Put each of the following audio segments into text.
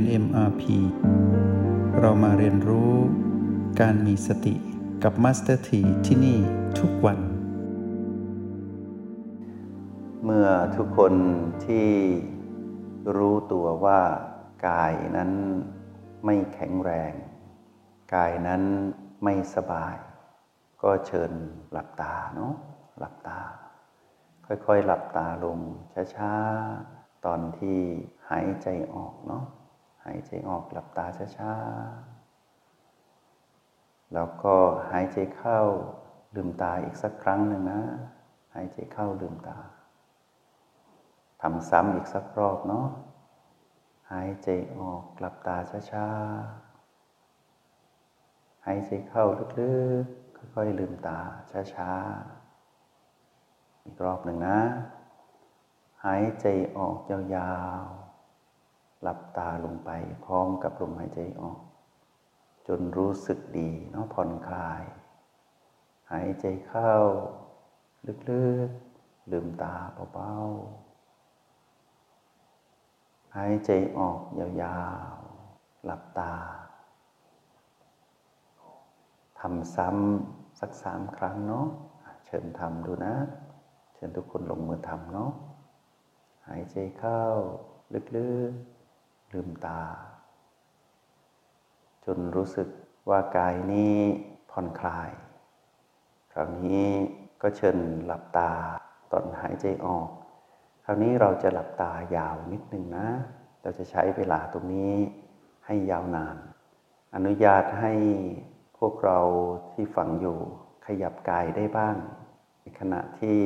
น MRP เรามาเรียนรู้การมีสติกับ Master T ที่ที่นี่ทุกวัน เมื่อทุกคนที่รู้ตัวว่ากายนั้นไม่แข็งแรง กายนั้นไม่สบาย ก็เชิญหลับตาเนาะหลับตา ค่อยๆ หลับตาลงช้าๆ ตอนที่หายใจออกเนาะายใจออกหลับตาช้าๆ แล้วก็หายใจเข้าลืมตาอีกสักครั้งหนึ่งนะ หายใจเข้าลืมตาทำซ้ำอีกสักรอบเนาะหายใจออกหลับตาช้าๆ หายใจเข้าลึกๆ ค่อยๆลืมตาช้าๆ อีกรอบหนึ่งนะ หายใจออกยาวๆ หลับตาลงไปพร้อมกับลมหายใจออก จนรู้สึกดีเนาะผ่อนคลาย หายใจเข้า ลึกๆลืมตาเบาๆหายใจออกยาวๆ หลับตาทำซ้ำสักสามครั้งเนาะเชิญทำดูนะ เชิญทุกคนลงมือทำเนาะหายใจเข้า ลึกๆ ลืมตา จนรู้สึกว่ากายนี้ผ่อนคลาย คราวนี้ก็เชิญหลับตาตอนหายใจออก คราวนี้เราจะหลับตายาวนิดนึงนะ เราจะใช้เวลาตรงนี้ให้ยาวนาน อนุญาตให้พวกเราที่ฝังอยู่ขยับกายได้บ้าง ในขณะที่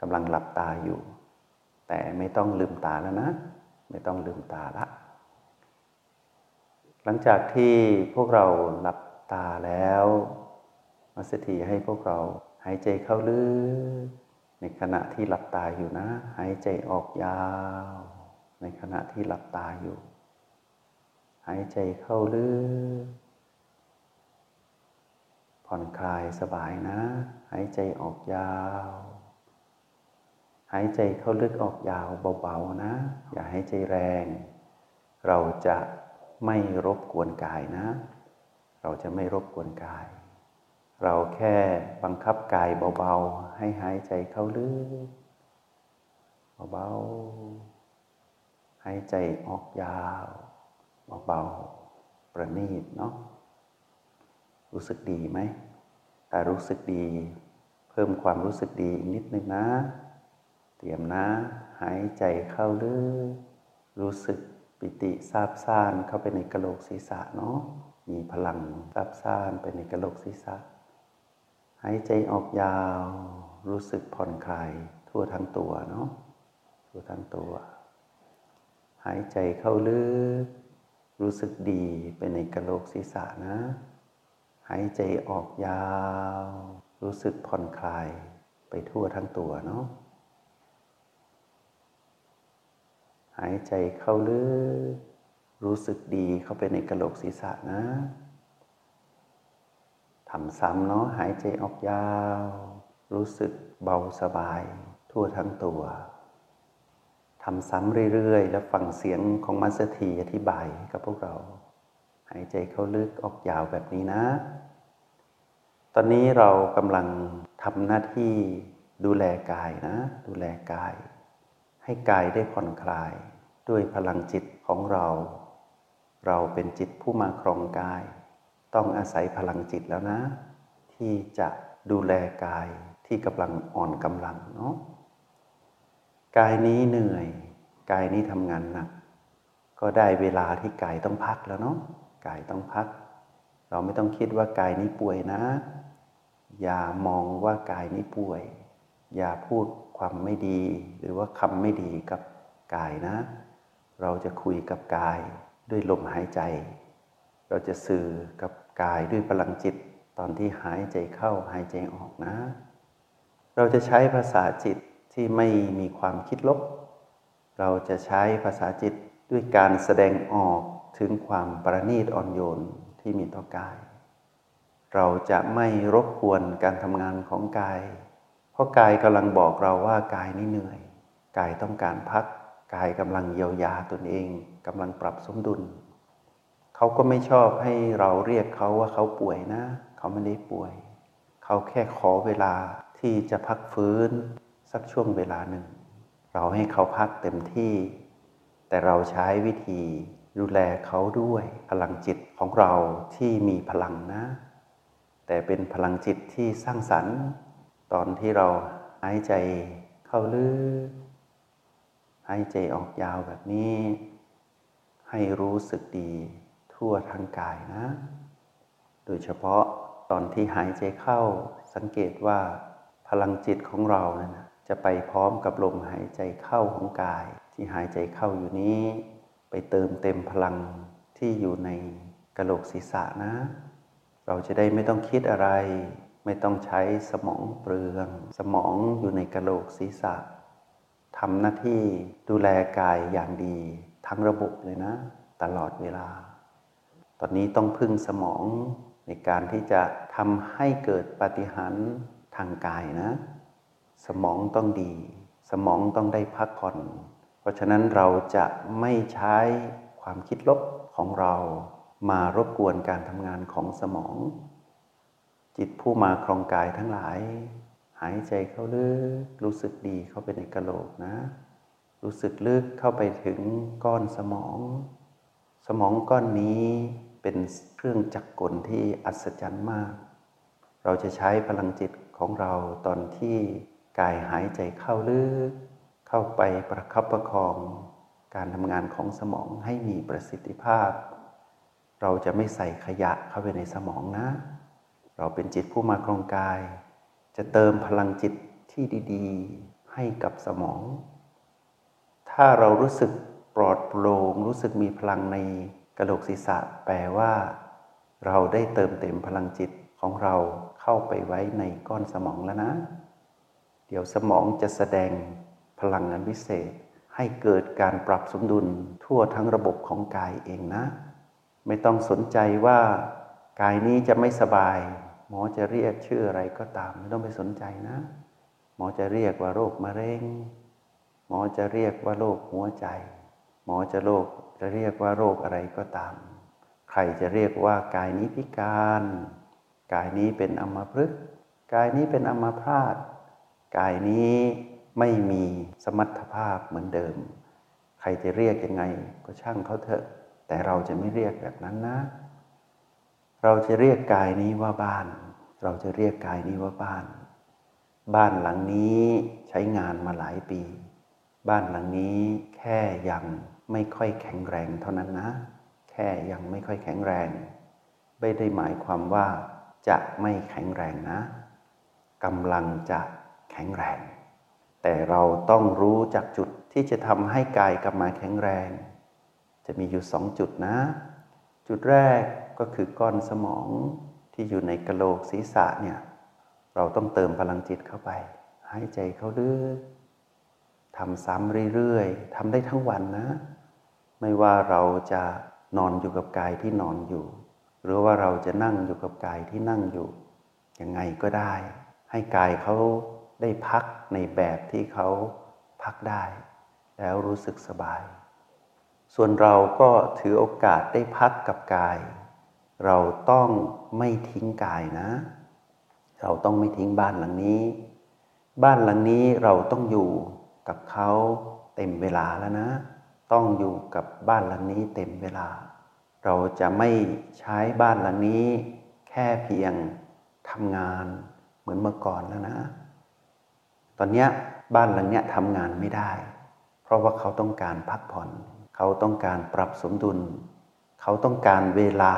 กำลังหลับตาอยู่ แต่ไม่ต้องลืมตาแล้วนะ ไม่ต้องลืมตาละ หลังจากที่พวกเราหลับตาแล้ว มัสถีให้พวกเราหายใจเข้าลึกในขณะที่หลับตาอยู่นะ หายใจออกยาว ในขณะที่หลับตาอยู่ หายใจเข้าลึกผ่อนคลายสบายนะ หายใจออกยาว หายใจเข้าลึกออกยาวเบาๆนะ อย่าให้ใจแรง เราจะ ไม่รบกวนกายนะ เราจะไม่รบกวนกาย เราแค่บังคับกายเบาๆ ให้หายใจเข้าลึกเบาๆหายใจออกยาวเบาๆประณีตเนาะรู้สึกดีไหมถ้ารู้สึกดี เพิ่มความรู้สึกดีอีกนิดนึงนะ เตรียมนะ หายใจเข้าลึกรู้สึก ปิติซาบซ่านเข้าไปในกระโหลกศีรษะเนาะมีพลังซาบซ่านไปในกระโหลกศีรษะ หายใจออกยาว รู้สึกผ่อนคลายทั่วทั้งตัวเนาะทั่วทั้งตัว หายใจเข้าลึก รู้สึกดีไปในกระโหลกศีรษะนะ หายใจออกยาว รู้สึกผ่อนคลายไปทั่วทั้งตัวเนาะ หายใจเข้าลึกรู้สึกดีเข้าไปในกระโหลกศีรษะนะทำซ้ำเนาะหายใจออกยาว รู้สึกเบาสบาย ทั่วทั้งตัวทำซ้ำเรื่อยๆ แล้วฟังเสียงของมัสถีอธิบายกับพวกเรา หายใจเข้าลึกออกยาวแบบนี้นะ ตอนนี้เรากำลังทำหน้าที่ดูแลกายนะ ดูแลกาย ให้กายได้ผ่อนคลายด้วยพลังจิตของเรา เราเป็นจิตผู้มาครองกาย ต้องอาศัยพลังจิตแล้วนะ ที่จะดูแลกายที่กำลังอ่อนกำลังเนาะกายนี้เหนื่อย กายนี้ทำงานหนัก ก็ได้เวลาที่กายต้องพักแล้วเนาะกายต้องพัก เราไม่ต้องคิดว่ากายนี้ป่วยนะ อย่ามองว่ากายนี้ป่วย อย่าพูด ความไม่ดี หรือว่าคำไม่ดีกับกายนะ เราจะคุยกับกายด้วยลมหายใจ เราจะสื่อกับกายด้วยพลังจิตตอนที่หายใจเข้าหายใจออกนะ เราจะใช้ภาษาจิตที่ไม่มีความคิดลบ เราจะใช้ภาษาจิตด้วยการแสดงออกถึงความประณีตอ่อนโยนที่มีต่อกาย เราจะไม่รบกวนการทำงานของกาย เพราะกายกำลังบอกเราว่ากายนี้เหนื่อย กายต้องการพัก กายกำลังเยียวยาตนเองกำลังปรับสมดุล เขาก็ไม่ชอบให้เราเรียกเขาว่าเขาป่วยนะ เขาไม่ได้ป่วย เขาแค่ขอเวลาที่จะพักฟื้นสักช่วงเวลาหนึ่ง เราให้เขาพักเต็มที่ แต่เราใช้วิธีดูแลเขาด้วยพลังจิตของเราที่มีพลังนะ แต่เป็นพลังจิตที่สร้างสรรค์ ตอนที่เราหายใจเข้าลึกหายใจออกยาวแบบนี้ ให้รู้สึกดีทั่วทั้งกายนะ โดยเฉพาะตอนที่หายใจเข้าสังเกตว่าพลังจิตของเรานะ่ะจะไปพร้อมกับลมหายใจเข้าของกาย ที่หายใจเข้าอยู่นี้ ไปเติมเต็มพลังที่อยู่ในกระโหลกศีรษะนะ เราจะได้ไม่ต้องคิดอะไร ไม่ต้องใช้สมองเปลือง สมองอยู่ในกระโหลกศีรษะทำหน้าที่ดูแลกายอย่างดี ทั้งระบบเลยนะ ตลอดเวลา ตอนนี้ต้องพึ่งสมองในการที่จะทำให้เกิดปฏิหารทางกายนะ สมองต้องดี สมองต้องได้พักผ่อน เพราะฉะนั้นเราจะไม่ใช้ความคิดลบของเรามารบกวนการทำงานของสมอง จิตผู้มาครองกายทั้งหลาย หายใจเข้าลึกรู้สึกดีเข้าไปในกระโหลกนะ รู้สึกลึกเข้าไปถึงก้อนสมอง สมองก้อนนี้เป็นเครื่องจักรกลที่อัศจรรย์มาก เราจะใช้พลังจิตของเราตอนที่กายหายใจเข้าลึก เข้าไปประคับประคอง การทำงานของสมองให้มีประสิทธิภาพ เราจะไม่ใส่ขยะเข้าไปในสมองนะ เราเป็นจิตผู้มาครองกาย จะเติมพลังจิตที่ดี ๆ ให้กับสมอง ถ้าเรารู้สึกปลอดโปร่งรู้สึกมีพลังในกระโหลกศีรษะ แปลว่า เราได้เติมเต็มพลังจิตของเราเข้าไปไว้ในก้อนสมองแล้วนะ เดี๋ยวสมองจะแสดงพลังงานวิเศษ ให้เกิดการปรับสมดุลทั่วทั้งระบบของกายเองนะ ไม่ต้องสนใจว่ากายนี้จะไม่สบาย หมอจะเรียกชื่ออะไรก็ตาม ไม่ต้องไปสนใจนะ หมอจะเรียกว่าโรคมะเร็ง หมอจะเรียกว่าโรคหัวใจ หมอจะโรคจะเรียกว่าโรคอะไรก็ตาม ใครจะเรียกว่ากายนี้พิการ กายนี้เป็นอัมพฤกษ์กายนี้เป็นอัมพาตกายนี้ไม่มีสมรรถภาพเหมือนเดิม ใครจะเรียกยังไงก็ช่างเขาเถอะ แต่เราจะไม่เรียกแบบนั้นนะ เราจะเรียกกายนี้ว่าบ้าน เราจะเรียกกายนี้ว่าบ้าน บ้านหลังนี้ใช้งานมาหลายปี บ้านหลังนี้แค่ยังไม่ค่อยแข็งแรงเท่านั้นนะ แค่ยังไม่ค่อยแข็งแรง ไม่ได้หมายความว่าจะไม่แข็งแรงนะกำลังจะแข็งแรง แต่เราต้องรู้จากจุดที่จะทำให้กายกลับมาแข็งแรง จะมีอยู่สองจุดนะ จุดแรก ก็คือก้อนสมองที่อยู่ในกระโหลกศีรษะเนี่ยเราต้องเติมพลังจิตเข้าไป หายใจเข้าลึกทำซ้ำเรื่อยๆทำได้ทั้งวันนะ ไม่ว่าเราจะนอนอยู่กับกายที่นอนอยู่ หรือว่าเราจะนั่งอยู่กับกายที่นั่งอยู่ยังไงก็ได้ ให้กายเขาได้พักในแบบที่เขาพักได้ แล้วรู้สึกสบาย ส่วนเราก็ถือโอกาสได้พักกับกาย เราต้องไม่ทิ้งกายนะ เราต้องไม่ทิ้งบ้านหลังนี้ บ้านหลังนี้เราต้องอยู่กับเขาเต็มเวลาแล้วนะ ต้องอยู่กับบ้านหลังนี้เต็มเวลา เราจะไม่ใช้บ้านหลังนี้ แค่เพียงทำงานเหมือนเมื่อก่อนแล้วนะ ตอนนี้บ้านหลังนี้ทำงานไม่ได้ เพราะว่าเขาต้องการพักผ่อน เขาต้องการปรับสมดุล เขาต้องการเวลา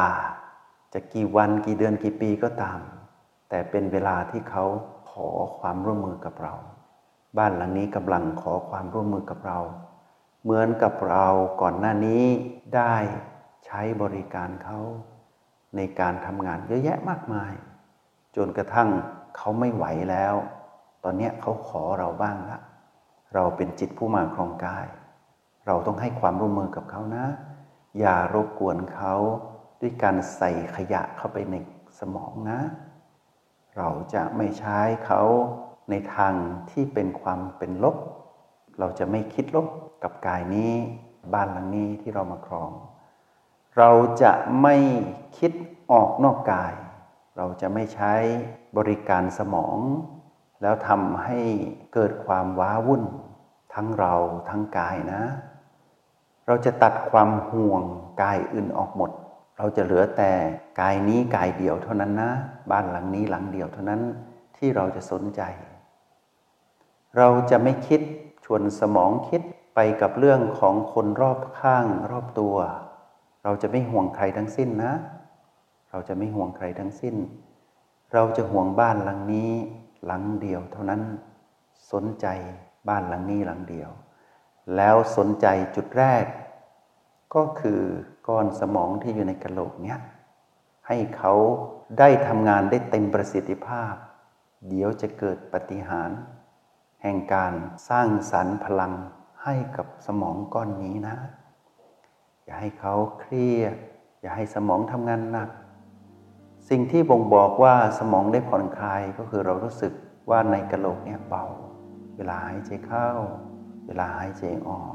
จะกี่วันกี่เดือนกี่ปีก็ตาม แต่เป็นเวลาที่เขาขอความร่วมมือกับเรา บ้านหลังนี้กำลังขอความร่วมมือกับเรา เหมือนกับเราก่อนหน้านี้ได้ใช้บริการเขาในการทำงานเยอะแยะมากมาย จนกระทั่งเขาไม่ไหวแล้ว ตอนนี้เขาขอเราบ้างละเราเป็นจิตผู้มาครองกาย เราต้องให้ความร่วมมือกับเขานะ อย่ารบกวนเขา ด้วยการใส่ขยะเข้าไปในสมองนะ เราจะไม่ใช้เขาในทางที่เป็นความเป็นลบ เราจะไม่คิดลบกับกายนี้ บ้านหลังนี้ที่เรามาครอง เราจะไม่คิดออกนอกกาย เราจะไม่ใช้บริการสมอง แล้วทำให้เกิดความว้าวุ่น ทั้งเราทั้งกายนะ เราจะตัดความห่วงกายอื่นออกหมด เราจะเหลือแต่กายนี้กายเดียวเท่านั้นนะ บ้านหลังนี้หลังเดียวเท่านั้นที่เราจะสนใจ เราจะไม่คิดชวนสมองคิดไปกับเรื่องของคนรอบข้างรอบตัว เราจะไม่ห่วงใครทั้งสิ้นนะ เราจะไม่ห่วงใครทั้งสิ้น เราจะห่วงบ้านหลังนี้หลังเดียวเท่านั้น สนใจบ้านหลังนี้หลังเดียว แล้วสนใจจุดแรก ก็คือก้อนสมองที่อยู่ในกระโหลกเนี้ยให้เขาได้ทำงานได้เต็มประสิทธิภาพ เดี๋ยวจะเกิดปฏิหารแห่งการสร้างสรรค์พลังให้กับสมองก้อนนี้นะ อย่าให้เขาเครียด อย่าให้สมองทำงานหนัก สิ่งที่บ่งบอกว่าสมองได้ผ่อนคลายก็คือเรารู้สึกว่าในกระโหลกเนี่ยเบา เวลาหายใจเข้า เวลาหายใจออก